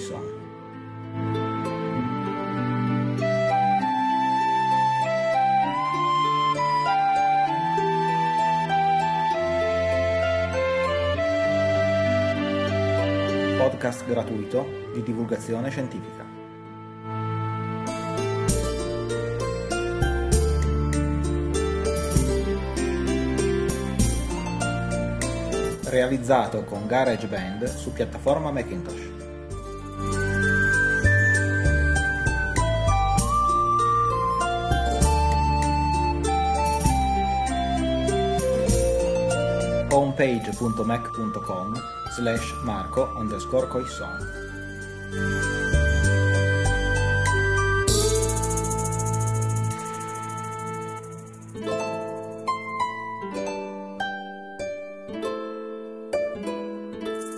Coisson. Podcast gratuito di divulgazione scientifica. realizzato con GarageBand su piattaforma Macintosh. homepage.mac.com slash marco underscore coisson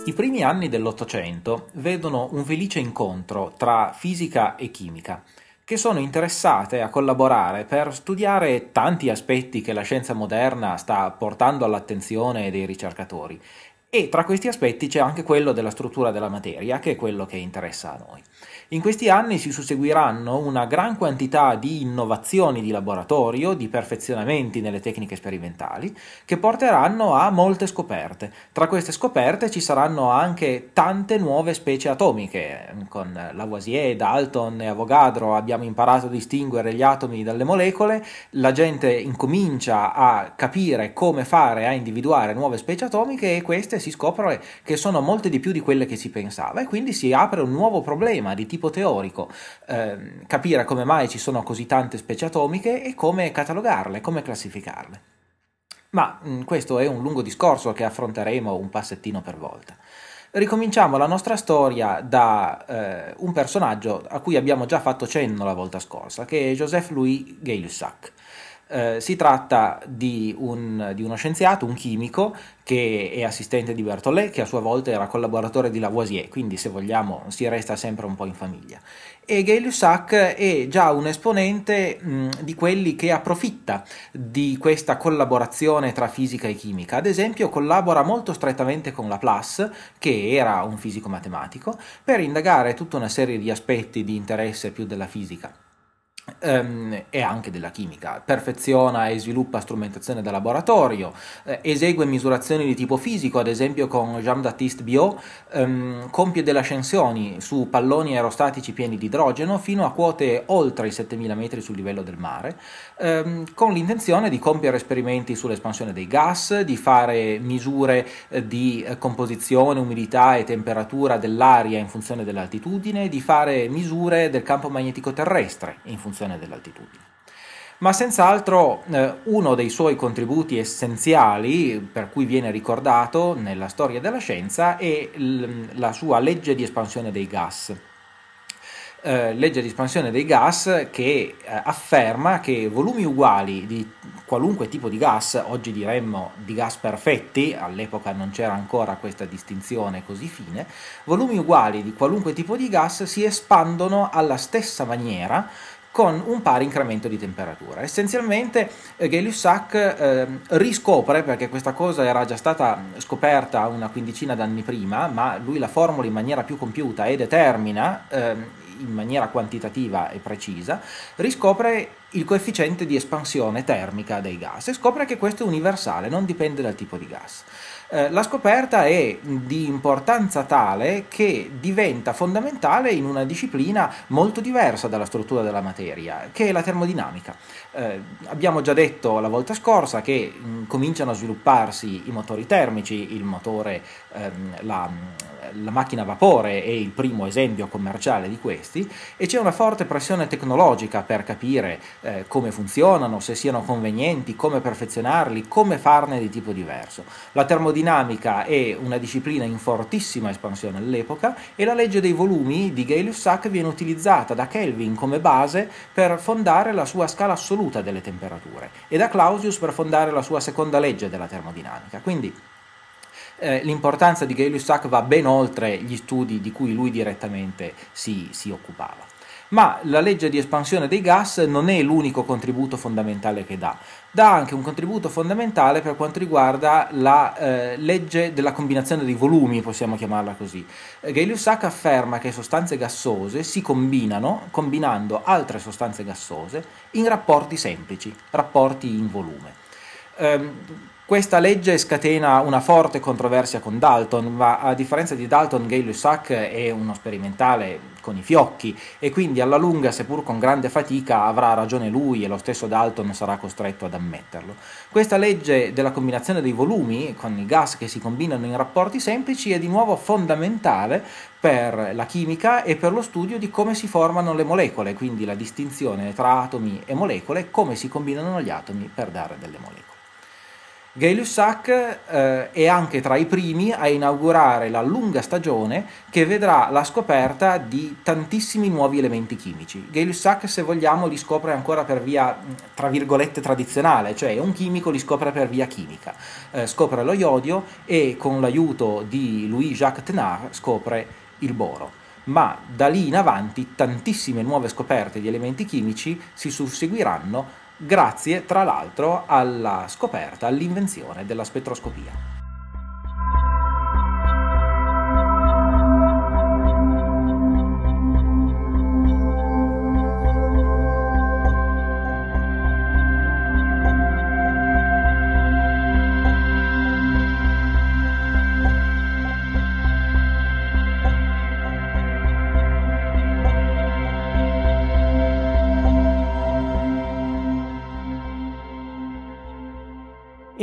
I primi anni dell'Ottocento vedono un felice incontro tra fisica e chimica, che sono interessate a collaborare per studiare tanti aspetti che la scienza moderna sta portando all'attenzione dei ricercatori. E tra questi aspetti c'è anche quello della struttura della materia, che è quello che interessa a noi. In questi anni si susseguiranno una gran quantità di innovazioni di laboratorio, di perfezionamenti nelle tecniche sperimentali, che porteranno a molte scoperte. Tra queste scoperte ci saranno anche tante nuove specie atomiche. Con Lavoisier, Dalton e Avogadro abbiamo imparato a distinguere gli atomi dalle molecole, la gente incomincia a capire come fare a individuare nuove specie atomiche e queste si scopre che sono molte di più di quelle che si pensava e quindi si apre un nuovo problema di tipo tipo teorico, eh, capire come mai ci sono così tante specie atomiche e come catalogarle, come classificarle. Ma mh, mm, questo è un lungo discorso che affronteremo un passettino per volta. Ricominciamo la nostra storia da eh, un personaggio a cui abbiamo già fatto cenno la volta scorsa, che è Joseph Louis Gay-Lussac. Eh, si tratta di, un, di, uno scienziato, un chimico, che è assistente di Berthollet, che a sua volta era collaboratore di Lavoisier, quindi se vogliamo si resta sempre un po' in famiglia. E Gay-Lussac è già un esponente mh, di quelli che approfitta di questa collaborazione tra fisica e chimica. Ad esempio collabora molto strettamente con Laplace, che era un fisico matematico, per indagare tutta una serie di aspetti di interesse più della fisica e anche della chimica. Perfeziona e sviluppa strumentazione da laboratorio, eh, esegue misurazioni di tipo fisico, ad esempio con Jean-Baptiste Biot, um, compie delle ascensioni su palloni aerostatici pieni di idrogeno fino a quote oltre i 7000 metri sul livello del mare, um, con l'intenzione di compiere esperimenti sull'espansione dei gas, di fare misure eh, di eh, composizione, umidità e temperatura dell'aria in funzione dell'altitudine, di fare misure del campo magnetico terrestre in funzione funzione dell'altitudine. Ma senz'altro eh, uno dei suoi contributi essenziali, per cui viene ricordato nella storia della scienza, è l- la sua legge di espansione dei gas. Eh, legge di espansione dei gas che eh, afferma che volumi uguali di qualunque tipo di gas, oggi diremmo di gas perfetti, all'epoca non c'era ancora questa distinzione così fine, volumi uguali di qualunque tipo di gas si espandono alla stessa maniera con un pari incremento di temperatura. Essenzialmente Gay-Lussac eh, riscopre, perché questa cosa era già stata scoperta una quindicina d'anni prima, ma lui la formula in maniera più compiuta e determina eh, in maniera quantitativa e precisa, riscopre il coefficiente di espansione termica dei gas e scopre che questo è universale, non dipende dal tipo di gas. Eh, la scoperta è di importanza tale che diventa fondamentale in una disciplina molto diversa dalla struttura della materia, che è la termodinamica. Eh, abbiamo già detto la volta scorsa che mh, mm, cominciano a svilupparsi i motori termici, il motore, ehm, la, la macchina a vapore è il primo esempio commerciale di questi e c'è una forte pressione tecnologica per capire eh, come funzionano, se siano convenienti, come perfezionarli, come farne di tipo diverso. La termodinamica è una disciplina in fortissima espansione all'epoca e la legge dei volumi di Gay-Lussac viene utilizzata da Kelvin come base per fondare la sua scala assoluta delle temperature e da Clausius per fondare la sua seconda legge della termodinamica. Quindi eh, l'importanza di Gay-Lussac va ben oltre gli studi di cui lui direttamente si, si occupava. Ma la legge di espansione dei gas non è l'unico contributo fondamentale che dà. Dà anche un contributo fondamentale per quanto riguarda la eh, legge della combinazione dei volumi, possiamo chiamarla così. Gay-Lussac afferma che sostanze gassose si combinano combinando altre sostanze gassose in rapporti semplici, rapporti in volume. Um, questa legge scatena una forte controversia con Dalton, ma a differenza di Dalton, Gay-Lussac è uno sperimentale con i fiocchi e quindi alla lunga, seppur con grande fatica, avrà ragione lui e lo stesso Dalton sarà costretto ad ammetterlo. Questa legge della combinazione dei volumi, con i gas che si combinano in rapporti semplici, è di nuovo fondamentale per la chimica e per lo studio di come si formano le molecole, quindi la distinzione tra atomi e molecole, come si combinano gli atomi per dare delle molecole. Gay-Lussac eh, è anche tra i primi a inaugurare la lunga stagione che vedrà la scoperta di tantissimi nuovi elementi chimici. Gay-Lussac, se vogliamo, li scopre ancora per via, tra virgolette, tradizionale, cioè un chimico li scopre per via chimica. Eh, scopre lo iodio e con l'aiuto di Louis-Jacques Thénard scopre il boro ma da lì in avanti tantissime nuove scoperte di elementi chimici si susseguiranno grazie tra l'altro alla scoperta, all'invenzione della spettroscopia.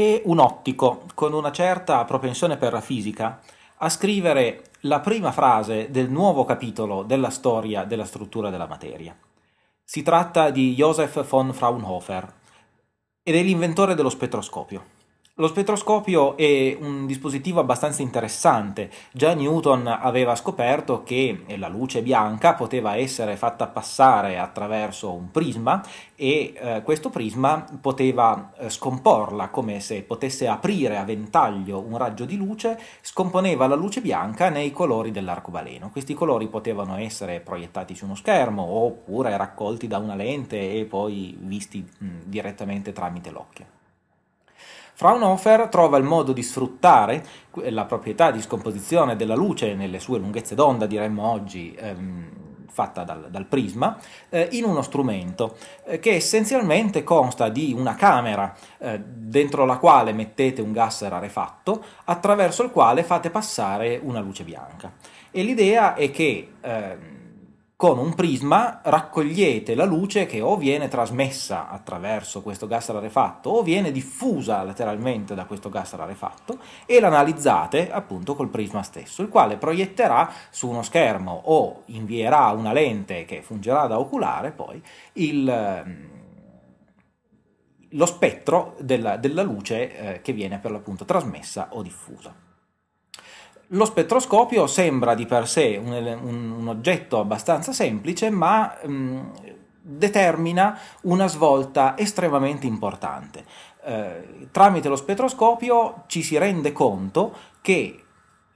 E un ottico con una certa propensione per la fisica a scrivere la prima frase del nuovo capitolo della storia della struttura della materia. Si tratta di Joseph von Fraunhofer ed è l'inventore dello spettroscopio. Lo spettroscopio è un dispositivo abbastanza interessante. Già Newton aveva scoperto che la luce bianca poteva essere fatta passare attraverso un prisma e eh, questo prisma poteva eh, scomporla come se potesse aprire a ventaglio un raggio di luce, scomponeva la luce bianca nei colori dell'arcobaleno. Questi colori potevano essere proiettati su uno schermo oppure raccolti da una lente e poi visti mh, direttamente tramite l'occhio. Fraunhofer trova il modo di sfruttare la proprietà di scomposizione della luce nelle sue lunghezze d'onda, diremmo oggi, ehm, fatta dal, dal prisma, eh, in uno strumento eh, che essenzialmente consta di una camera eh, dentro la quale mettete un gas rarefatto attraverso il quale fate passare una luce bianca. E l'idea è che ehm, con un prisma raccogliete la luce che o viene trasmessa attraverso questo gas rarefatto o viene diffusa lateralmente da questo gas rarefatto e l'analizzate appunto col prisma stesso, il quale proietterà su uno schermo o invierà una lente che fungerà da oculare poi il, lo spettro della, della luce eh, che viene per l'appunto trasmessa o diffusa. Lo spettroscopio sembra di per sé un, un, un oggetto abbastanza semplice, ma mh, determina una svolta estremamente importante. Eh, tramite lo spettroscopio ci si rende conto che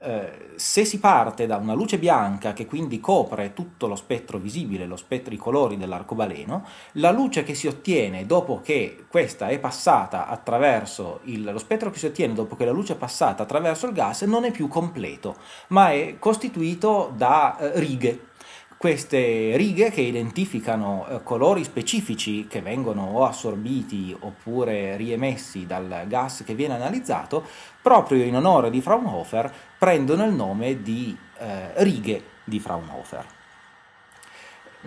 eh, se si parte da una luce bianca che quindi copre tutto lo spettro visibile, lo spettro, i colori dell'arcobaleno, la luce che si ottiene dopo che questa è passata attraverso il, lo spettro che si ottiene dopo che la luce è passata attraverso il gas non è più completo, ma è costituito da eh, righe. Queste righe che identificano eh, colori specifici che vengono o assorbiti oppure riemessi dal gas che viene analizzato, proprio in onore di Fraunhofer prendono il nome di eh, righe di Fraunhofer.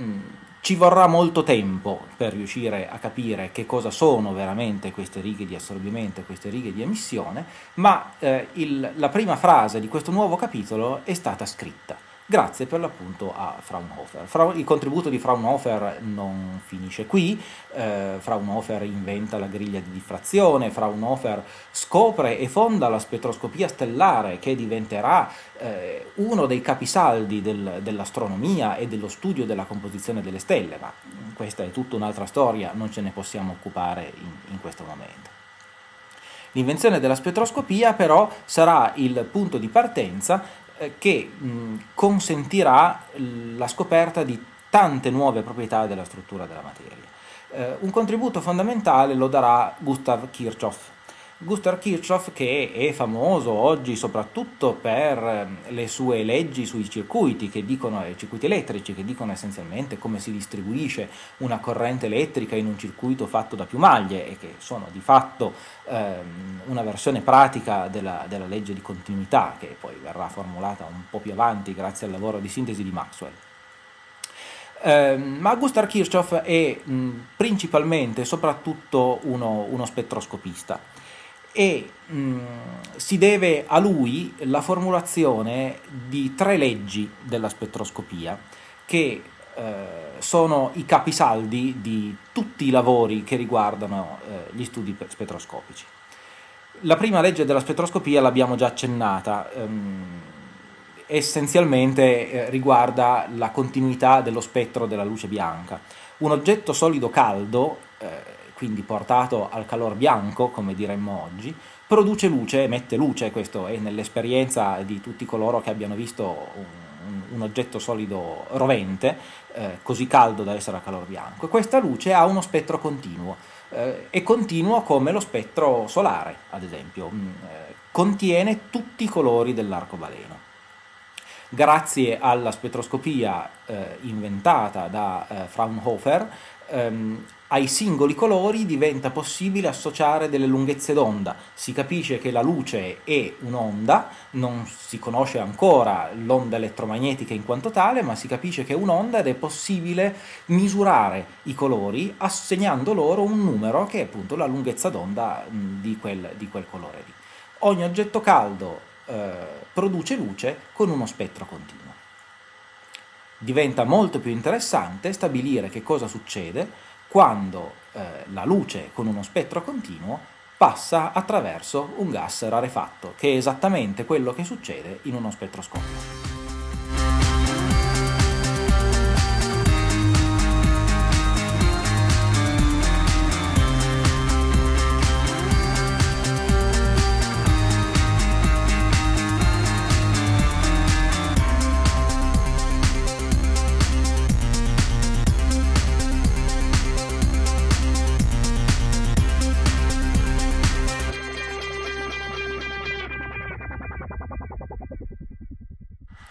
Mm, ci vorrà molto tempo per riuscire a capire che cosa sono veramente queste righe di assorbimento e queste righe di emissione, ma eh, il, la prima frase di questo nuovo capitolo è stata scritta grazie per l'appunto a Fraunhofer. il contributo di Fraunhofer non finisce qui, eh, Fraunhofer inventa la griglia di diffrazione, Fraunhofer scopre e fonda la spettroscopia stellare che diventerà eh, uno dei capisaldi del, dell'astronomia e dello studio della composizione delle stelle, ma questa è tutta un'altra storia, non ce ne possiamo occupare in, in questo momento. L'invenzione della spettroscopia però sarà il punto di partenza che mh, consentirà la scoperta di tante nuove proprietà della struttura della materia. Eh, un contributo fondamentale lo darà Gustav Kirchhoff, Gustav Kirchhoff che è famoso oggi soprattutto per ehm, le sue leggi sui circuiti, dicono, i circuiti elettrici, che dicono essenzialmente come si distribuisce una corrente elettrica in un circuito fatto da più maglie e che sono di fatto ehm, una versione pratica della, della legge di continuità che poi verrà formulata un po' più avanti grazie al lavoro di sintesi di Maxwell. Eh, ma Gustav Kirchhoff è mh, principalmente soprattutto uno, uno spettroscopista e mh, mm, si deve a lui la formulazione di tre leggi della spettroscopia che eh, sono i capisaldi di tutti i lavori che riguardano eh, gli studi spettroscopici. La prima legge della spettroscopia l'abbiamo già accennata, ehm, essenzialmente eh, riguarda la continuità dello spettro della luce bianca. Un oggetto solido caldo eh, quindi portato al calor bianco, come diremmo oggi, produce luce, emette luce, questo è nell'esperienza di tutti coloro che abbiano visto un, un oggetto solido rovente, eh, così caldo da essere a calor bianco. Questa luce ha uno spettro continuo, eh, è continuo come lo spettro solare, ad esempio, mm, eh, contiene tutti i colori dell'arcobaleno. Grazie alla spettroscopia eh, inventata da eh, Fraunhofer, ehm, ai singoli colori diventa possibile associare delle lunghezze d'onda. Si capisce che la luce è un'onda, non si conosce ancora l'onda elettromagnetica in quanto tale, ma si capisce che è un'onda ed è possibile misurare i colori assegnando loro un numero che è appunto la lunghezza d'onda di quel, di quel colore lì. Ogni oggetto caldo eh, produce luce con uno spettro continuo. Diventa molto più interessante stabilire che cosa succede quando eh, la luce con uno spettro continuo passa attraverso un gas rarefatto, che è esattamente quello che succede in uno spettroscopio.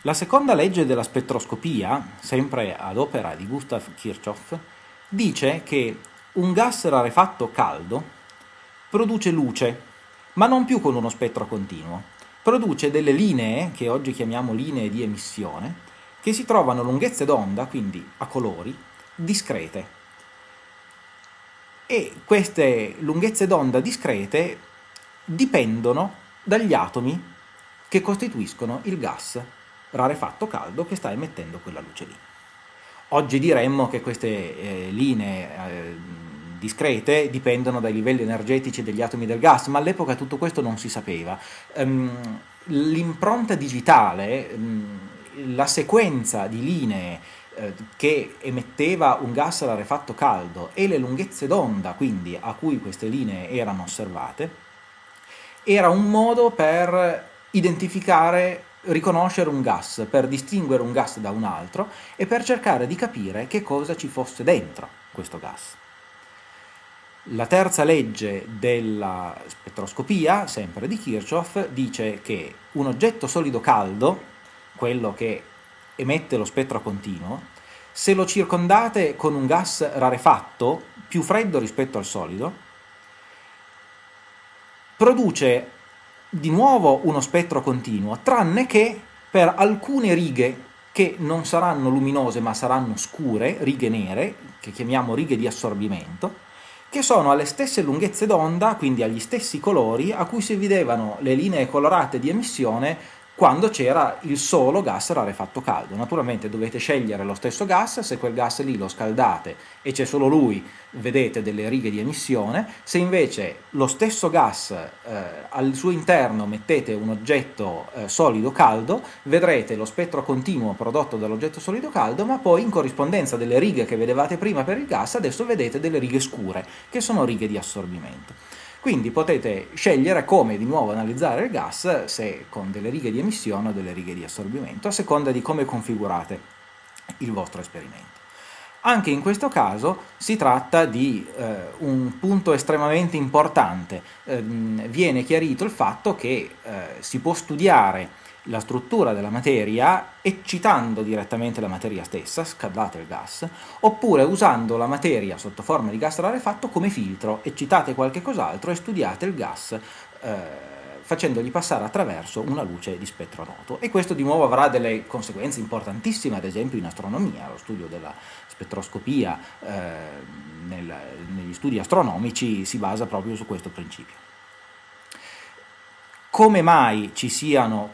La seconda legge della spettroscopia, sempre ad opera di Gustav Kirchhoff, dice che un gas rarefatto caldo produce luce, ma non più con uno spettro continuo. Produce delle linee, che oggi chiamiamo linee di emissione, che si trovano a lunghezze d'onda, quindi a colori, discrete. E queste lunghezze d'onda discrete dipendono dagli atomi che costituiscono il gas rarefatto caldo che sta emettendo quella luce lì. Oggi diremmo che queste eh, linee eh, discrete dipendono dai livelli energetici degli atomi del gas, ma all'epoca tutto questo non si sapeva. Um, l'impronta digitale, um, la sequenza di linee eh, che emetteva un gas rarefatto caldo e le lunghezze d'onda, quindi a cui queste linee erano osservate, era un modo per identificare riconoscere un gas, per distinguere un gas da un altro e per cercare di capire che cosa ci fosse dentro questo gas. La terza legge della spettroscopia, sempre di Kirchhoff, dice che un oggetto solido caldo, quello che emette lo spettro continuo, se lo circondate con un gas rarefatto, più freddo rispetto al solido, produce di nuovo uno spettro continuo, tranne che per alcune righe che non saranno luminose ma saranno scure, righe nere, che chiamiamo righe di assorbimento, che sono alle stesse lunghezze d'onda, quindi agli stessi colori, a cui si vedevano le linee colorate di emissione quando c'era il solo gas rarefatto caldo. Naturalmente dovete scegliere lo stesso gas, se quel gas lì lo scaldate e c'è solo lui, vedete delle righe di emissione, se invece lo stesso gas eh, al suo interno mettete un oggetto eh, solido caldo, vedrete lo spettro continuo prodotto dall'oggetto solido caldo, ma poi in corrispondenza delle righe che vedevate prima per il gas, adesso vedete delle righe scure, che sono righe di assorbimento. Quindi potete scegliere come di nuovo analizzare il gas, se con delle righe di emissione o delle righe di assorbimento, a seconda di come configurate il vostro esperimento. Anche in questo caso si tratta di eh, un punto estremamente importante. Eh, viene chiarito il fatto che eh, si può studiare la struttura della materia eccitando direttamente la materia stessa, scaldate il gas, oppure usando la materia sotto forma di gas rarefatto come filtro, eccitate qualche cos'altro e studiate il gas eh, facendogli passare attraverso una luce di spettro noto. E questo di nuovo avrà delle conseguenze importantissime, ad esempio in astronomia, lo studio della spettroscopia eh, nel, negli studi astronomici si basa proprio su questo principio. Come mai ci siano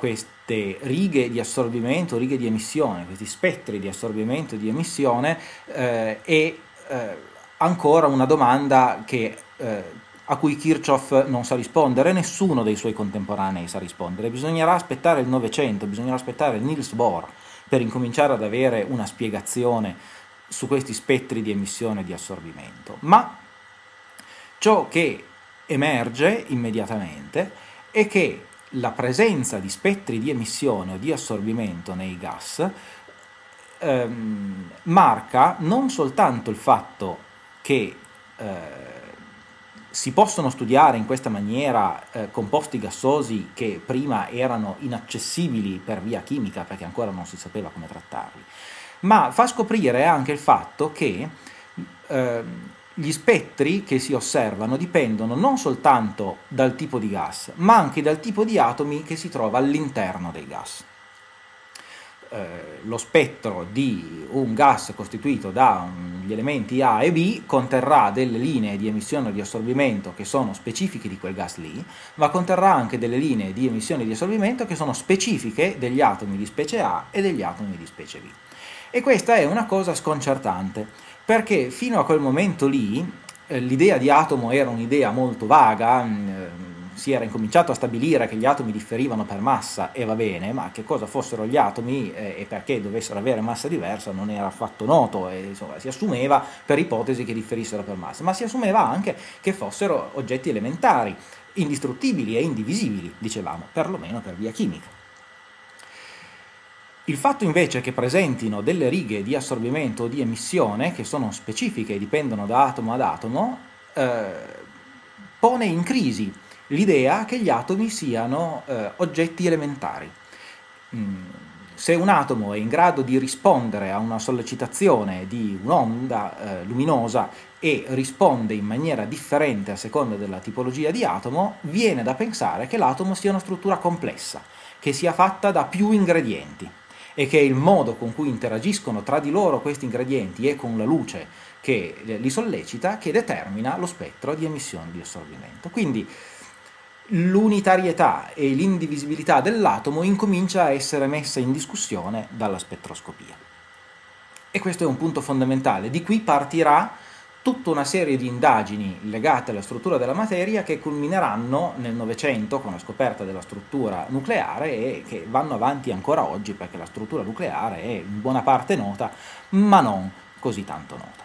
queste righe di assorbimento, righe di emissione, questi spettri di assorbimento e di emissione eh, è eh, ancora una domanda che eh, a cui Kirchhoff non sa rispondere, nessuno dei suoi contemporanei sa rispondere. Bisognerà aspettare il Novecento, bisognerà aspettare Niels Bohr per incominciare ad avere una spiegazione su questi spettri di emissione e di assorbimento. Ma ciò che emerge immediatamente è che la presenza di spettri di emissione o di assorbimento nei gas ehm, marca non soltanto il fatto che eh, si possono studiare in questa maniera eh, composti gassosi che prima erano inaccessibili per via chimica perché ancora non si sapeva come trattarli, ma fa scoprire anche il fatto che eh, gli spettri che si osservano dipendono non soltanto dal tipo di gas, ma anche dal tipo di atomi che si trova all'interno dei gas. Eh, lo spettro di un gas costituito dagli elementi A e B conterrà delle linee di emissione o di assorbimento che sono specifiche di quel gas lì, ma conterrà anche delle linee di emissione e di assorbimento che sono specifiche degli atomi di specie A e degli atomi di specie B. E questa è una cosa sconcertante, perché fino a quel momento lì eh, l'idea di atomo era un'idea molto vaga, mm, si era incominciato a stabilire che gli atomi differivano per massa e va bene, ma che cosa fossero gli atomi eh, e perché dovessero avere massa diversa non era affatto noto, e, insomma, si assumeva per ipotesi che differissero per massa, ma si assumeva anche che fossero oggetti elementari, indistruttibili e indivisibili, dicevamo, perlomeno per via chimica. Il fatto invece che presentino delle righe di assorbimento o di emissione che sono specifiche e dipendono da atomo ad atomo, eh, pone in crisi l'idea che gli atomi siano eh, oggetti elementari. Mm. Se un atomo è in grado di rispondere a una sollecitazione di un'onda eh, luminosa e risponde in maniera differente a seconda della tipologia di atomo, viene da pensare che l'atomo sia una struttura complessa, che sia fatta da più ingredienti e che il modo con cui interagiscono tra di loro questi ingredienti e con la luce che li sollecita che determina lo spettro di emissione di assorbimento. Quindi l'unitarietà e l'indivisibilità dell'atomo incomincia a essere messa in discussione dalla spettroscopia. E questo è un punto fondamentale. Di qui partirà tutta una serie di indagini legate alla struttura della materia che culmineranno nel Novecento con la scoperta della struttura nucleare e che vanno avanti ancora oggi perché la struttura nucleare è in buona parte nota, ma non così tanto nota.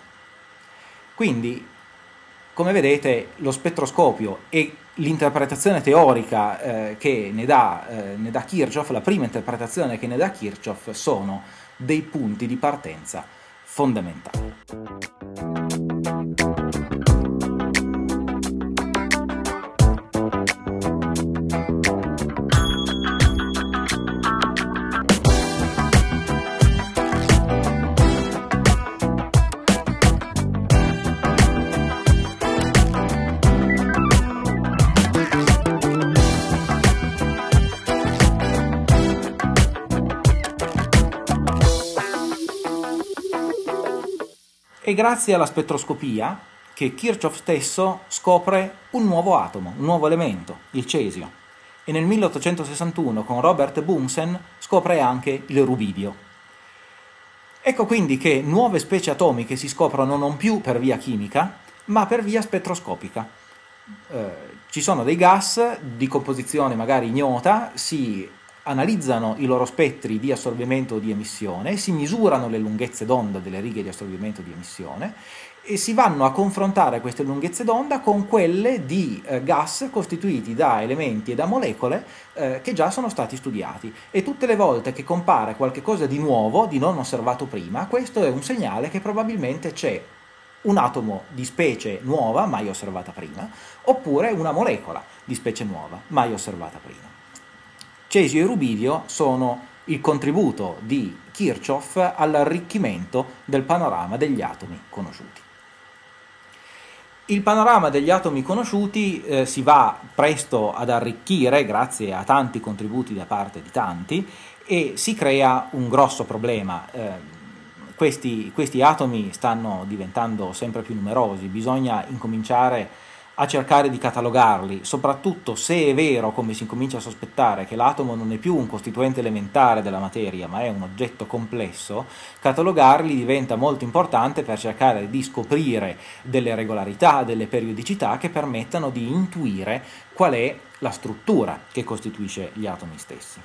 Quindi, come vedete, lo spettroscopio e l'interpretazione teorica eh, che ne dà, eh, ne dà Kirchhoff, la prima interpretazione che ne dà Kirchhoff, sono dei punti di partenza fondamentali. Grazie alla spettroscopia che Kirchhoff stesso scopre un nuovo atomo, un nuovo elemento, il cesio, e nel 1861 con Robert Bunsen scopre anche il rubidio. Ecco quindi che nuove specie atomiche si scoprono non più per via chimica, ma per via spettroscopica. Eh, ci sono dei gas di composizione magari ignota, si analizzano i loro spettri di assorbimento di emissione, si misurano le lunghezze d'onda delle righe di assorbimento di emissione e si vanno a confrontare queste lunghezze d'onda con quelle di eh, gas costituiti da elementi e da molecole eh, che già sono stati studiati. E tutte le volte che compare qualcosa di nuovo, di non osservato prima, questo è un segnale che probabilmente c'è un atomo di specie nuova, mai osservata prima, oppure una molecola di specie nuova, mai osservata prima. Cesio e rubidio sono il contributo di Kirchhoff all'arricchimento del panorama degli atomi conosciuti. Il panorama degli atomi conosciuti eh, si va presto ad arricchire grazie a tanti contributi da parte di tanti e si crea un grosso problema. Eh, questi, questi atomi stanno diventando sempre più numerosi, bisogna incominciare a cercare di catalogarli, soprattutto se è vero, come si comincia a sospettare, che l'atomo non è più un costituente elementare della materia, ma è un oggetto complesso, catalogarli diventa molto importante per cercare di scoprire delle regolarità, delle periodicità che permettano di intuire qual è la struttura che costituisce gli atomi stessi.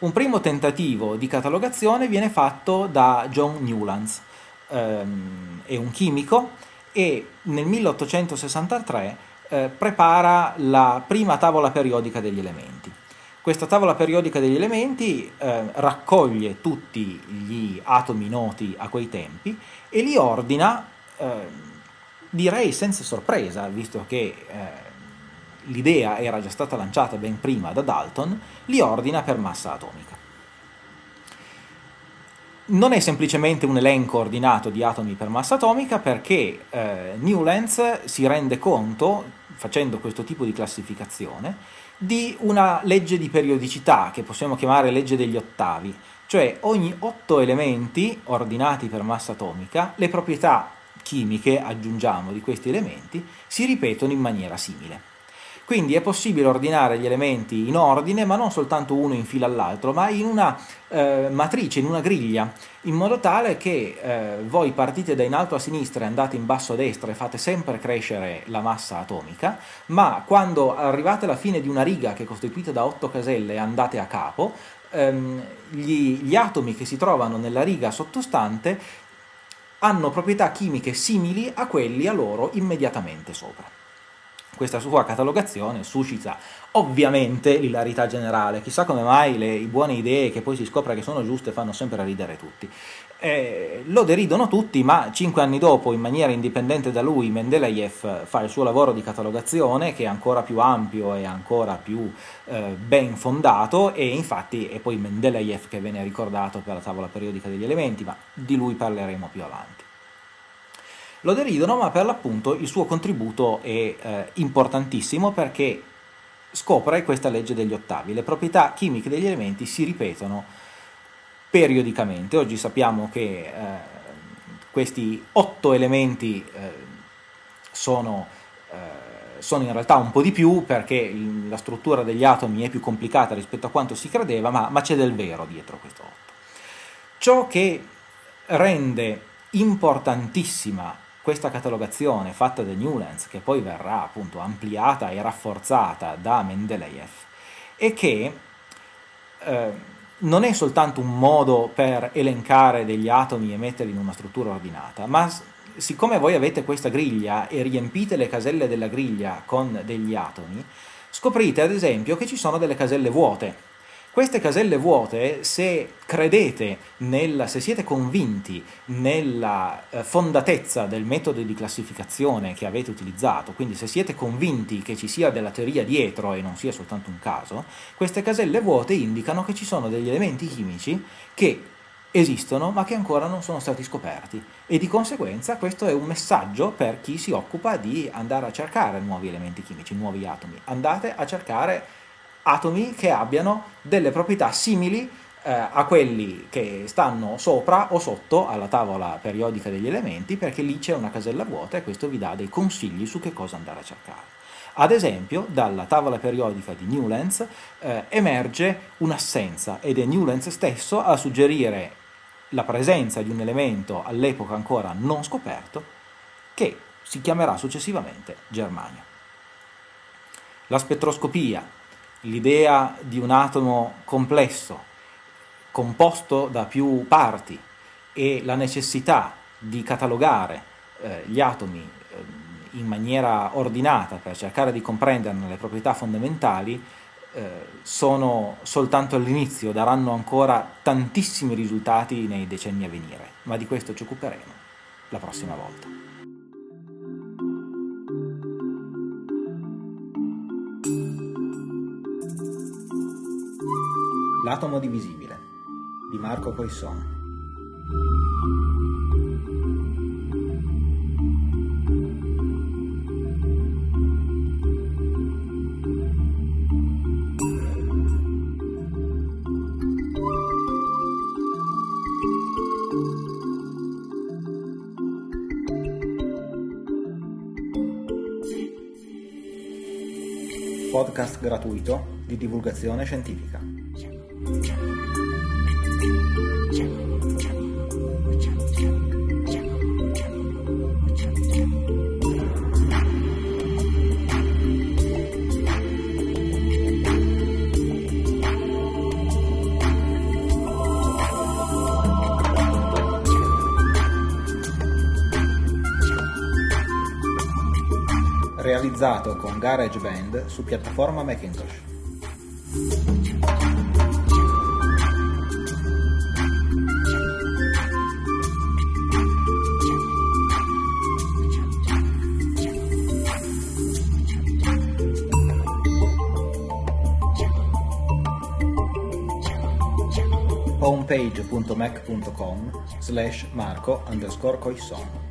Un primo tentativo di catalogazione viene fatto da John Newlands, ehm, è un chimico e nel 1863 eh, prepara la prima tavola periodica degli elementi. Questa tavola periodica degli elementi eh, raccoglie tutti gli atomi noti a quei tempi e li ordina, eh, direi senza sorpresa, visto che eh, l'idea era già stata lanciata ben prima da Dalton, li ordina per massa atomica non è semplicemente un elenco ordinato di atomi per massa atomica perché eh, Newlands si rende conto, facendo questo tipo di classificazione, di una legge di periodicità che possiamo chiamare legge degli ottavi, cioè ogni otto elementi ordinati per massa atomica, le proprietà chimiche, aggiungiamo, di questi elementi si ripetono in maniera simile. Quindi è possibile ordinare gli elementi in ordine, ma non soltanto uno in fila all'altro, ma in una eh, matrice, in una griglia, in modo tale che eh, voi partite da in alto a sinistra e andate in basso a destra e fate sempre crescere la massa atomica, ma quando arrivate alla fine di una riga che è costituita da otto caselle e andate a capo, ehm, gli, gli atomi che si trovano nella riga sottostante hanno proprietà chimiche simili a quelli a loro immediatamente sopra questa sua catalogazione suscita ovviamente l'ilarità generale. Chissà come mai le buone idee che poi si scopre che sono giuste fanno sempre ridere tutti. Eh, lo deridono tutti, ma cinque anni dopo, in maniera indipendente da lui, Mendeleev fa il suo lavoro di catalogazione che è ancora più ampio e ancora più eh, ben fondato e infatti è poi Mendeleev che viene ricordato per la tavola periodica degli elementi, ma di lui parleremo più avanti lo deridono, ma per l'appunto il suo contributo è eh, importantissimo perché scopre questa legge degli ottavi. Le proprietà chimiche degli elementi si ripetono periodicamente. Oggi sappiamo che eh, questi otto elementi eh, sono, eh, sono, in realtà un po' di più perché la struttura degli atomi è più complicata rispetto a quanto si credeva, ma, ma c'è del vero dietro questo otto. Ciò che rende importantissima questa catalogazione fatta da Newlands, che poi verrà appunto ampliata e rafforzata da Mendeleev, è che eh, non è soltanto un modo per elencare degli atomi e metterli in una struttura ordinata, ma siccome voi avete questa griglia e riempite le caselle della griglia con degli atomi, scoprite ad esempio che ci sono delle caselle vuote queste caselle vuote, se credete, nella, se siete convinti nella eh, fondatezza del metodo di classificazione che avete utilizzato, quindi se siete convinti che ci sia della teoria dietro e non sia soltanto un caso, queste caselle vuote indicano che ci sono degli elementi chimici che esistono ma che ancora non sono stati scoperti e di conseguenza questo è un messaggio per chi si occupa di andare a cercare nuovi elementi chimici, nuovi atomi. Andate a cercare atomi che abbiano delle proprietà simili eh, a quelli che stanno sopra o sotto alla tavola periodica degli elementi, perché lì c'è una casella vuota e questo vi dà dei consigli su che cosa andare a cercare. Ad esempio, dalla tavola periodica di Newlands eh, emerge un'assenza ed è Newlands stesso a suggerire la presenza di un elemento all'epoca ancora non scoperto che si chiamerà successivamente germanio. La spettroscopia l'idea di un atomo complesso, composto da più parti, e la necessità di catalogare eh, gli atomi eh, in maniera ordinata per cercare di comprenderne le proprietà fondamentali eh, sono soltanto all'inizio, daranno ancora tantissimi risultati nei decenni a venire, ma di questo ci occuperemo la prossima volta. L'atomo divisibile di Marco Poisson podcast gratuito di divulgazione scientifica. Realizzato con GarageBand su piattaforma Macintosh. homepage.mac.com slash marco underscore coisson